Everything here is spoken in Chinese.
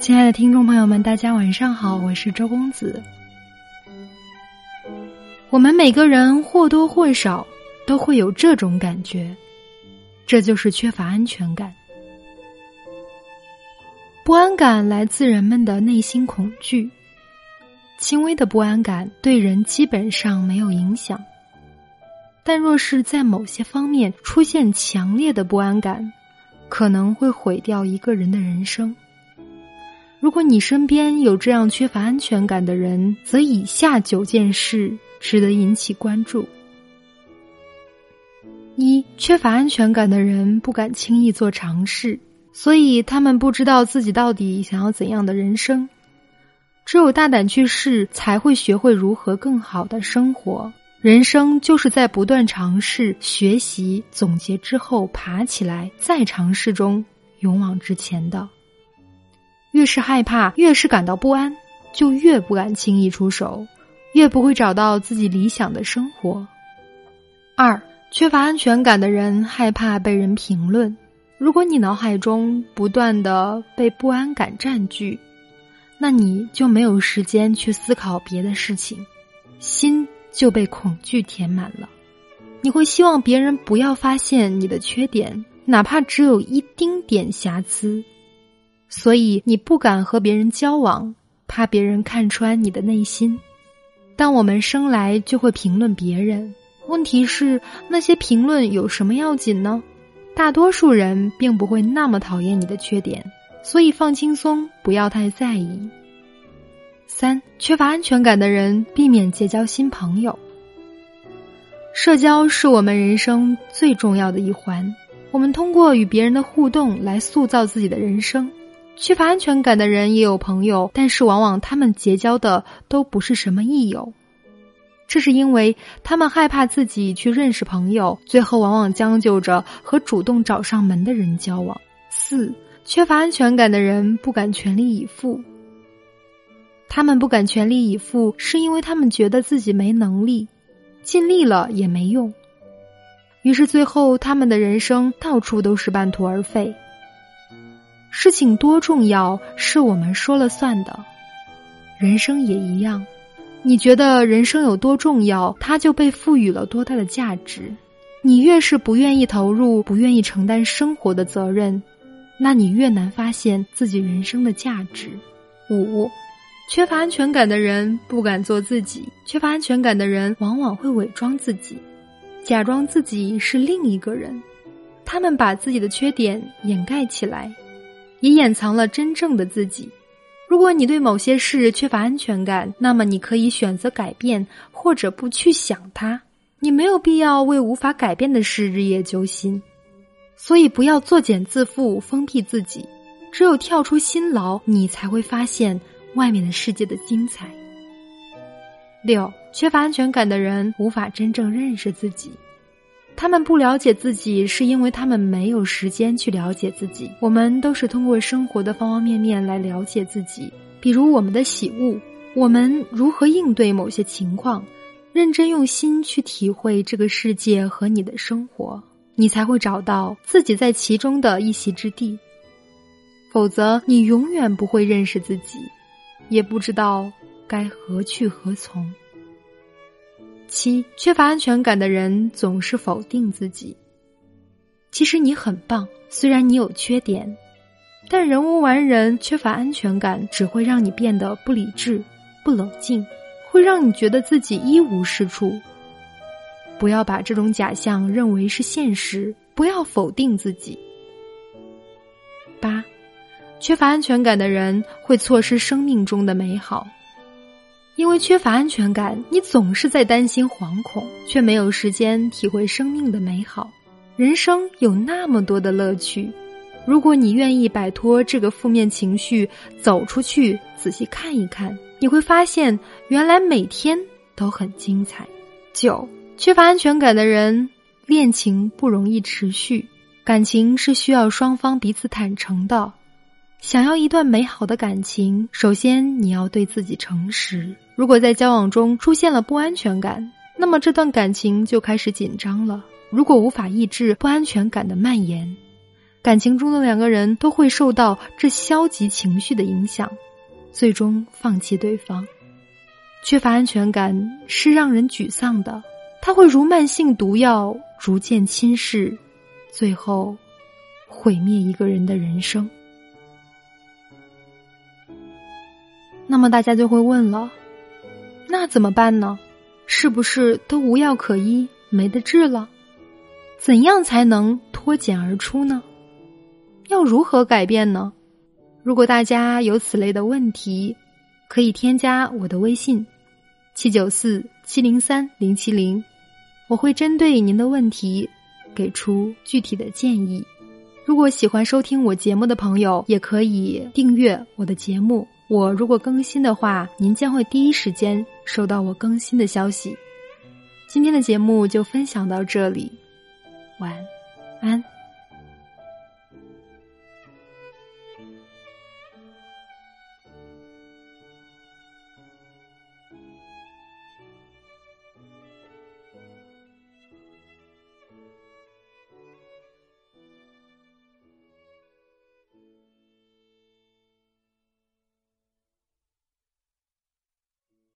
亲爱的听众朋友们，大家晚上好，我是周公子。我们每个人或多或少都会有这种感觉，这就是缺乏安全感。不安感来自人们的内心恐惧，轻微的不安感对人基本上没有影响，但若是在某些方面出现强烈的不安感，可能会毁掉一个人的人生。如果你身边有这样缺乏安全感的人，则以下九件事值得引起关注：一、缺乏安全感的人不敢轻易做尝试。所以，他们不知道自己到底想要怎样的人生。只有大胆去试，才会学会如何更好的生活。人生就是在不断尝试、学习、总结之后，爬起来再尝试中勇往直前的。越是害怕，越是感到不安，就越不敢轻易出手，越不会找到自己理想的生活。二、缺乏安全感的人害怕被人评论。如果你脑海中不断的被不安感占据，那你就没有时间去思考别的事情，心就被恐惧填满了。你会希望别人不要发现你的缺点，哪怕只有一丁点瑕疵，所以你不敢和别人交往，怕别人看穿你的内心。但我们生来就会评论别人，问题是那些评论有什么要紧呢？大多数人并不会那么讨厌你的缺点，所以放轻松，不要太在意。三、缺乏安全感的人避免结交新朋友。社交是我们人生最重要的一环，我们通过与别人的互动来塑造自己的人生。缺乏安全感的人也有朋友，但是往往他们结交的都不是什么益友。这是因为他们害怕自己去认识朋友，最后往往将就着和主动找上门的人交往。四、缺乏安全感的人不敢全力以赴。他们不敢全力以赴，是因为他们觉得自己没能力，尽力了也没用。于是最后，他们的人生到处都是半途而废。事情多重要，是我们说了算的，人生也一样。你觉得人生有多重要，它就被赋予了多大的价值。你越是不愿意投入、不愿意承担生活的责任，那你越难发现自己人生的价值。五，缺乏安全感的人不敢做自己。缺乏安全感的人往往会伪装自己，假装自己是另一个人。他们把自己的缺点掩盖起来，也掩藏了真正的自己。如果你对某些事缺乏安全感，那么你可以选择改变，或者不去想它。你没有必要为无法改变的事日夜揪心，所以不要作茧自缚，封闭自己。只有跳出辛劳，你才会发现外面的世界的精彩。六，缺乏安全感的人无法真正认识自己。他们不了解自己，是因为他们没有时间去了解自己。我们都是通过生活的方方面面来了解自己，比如我们的喜恶，我们如何应对某些情况，认真用心去体会这个世界和你的生活，你才会找到自己在其中的一席之地。否则，你永远不会认识自己，也不知道该何去何从。七，缺乏安全感的人总是否定自己。其实你很棒，虽然你有缺点，但人无完人。缺乏安全感只会让你变得不理智、不冷静，会让你觉得自己一无是处。不要把这种假象认为是现实，不要否定自己。八，缺乏安全感的人会错失生命中的美好。因为缺乏安全感，你总是在担心、惶恐，却没有时间体会生命的美好。人生有那么多的乐趣，如果你愿意摆脱这个负面情绪，走出去，仔细看一看，你会发现，原来每天都很精彩。九，缺乏安全感的人，恋情不容易持续。感情是需要双方彼此坦诚的。想要一段美好的感情，首先你要对自己诚实。如果在交往中出现了不安全感，那么这段感情就开始紧张了。如果无法抑制不安全感的蔓延，感情中的两个人都会受到这消极情绪的影响，最终放弃对方。缺乏安全感是让人沮丧的，它会如慢性毒药，逐渐侵蚀，最后毁灭一个人的人生。那么大家就会问了，那怎么办呢？是不是都无药可医，没得治了？怎样才能脱茧而出呢？要如何改变呢？如果大家有此类的问题，可以添加我的微信：七九四七零三零七零，我会针对您的问题给出具体的建议。如果喜欢收听我节目的朋友，也可以订阅我的节目。我如果更新的话，您将会第一时间收到我更新的消息。今天的节目就分享到这里，晚安。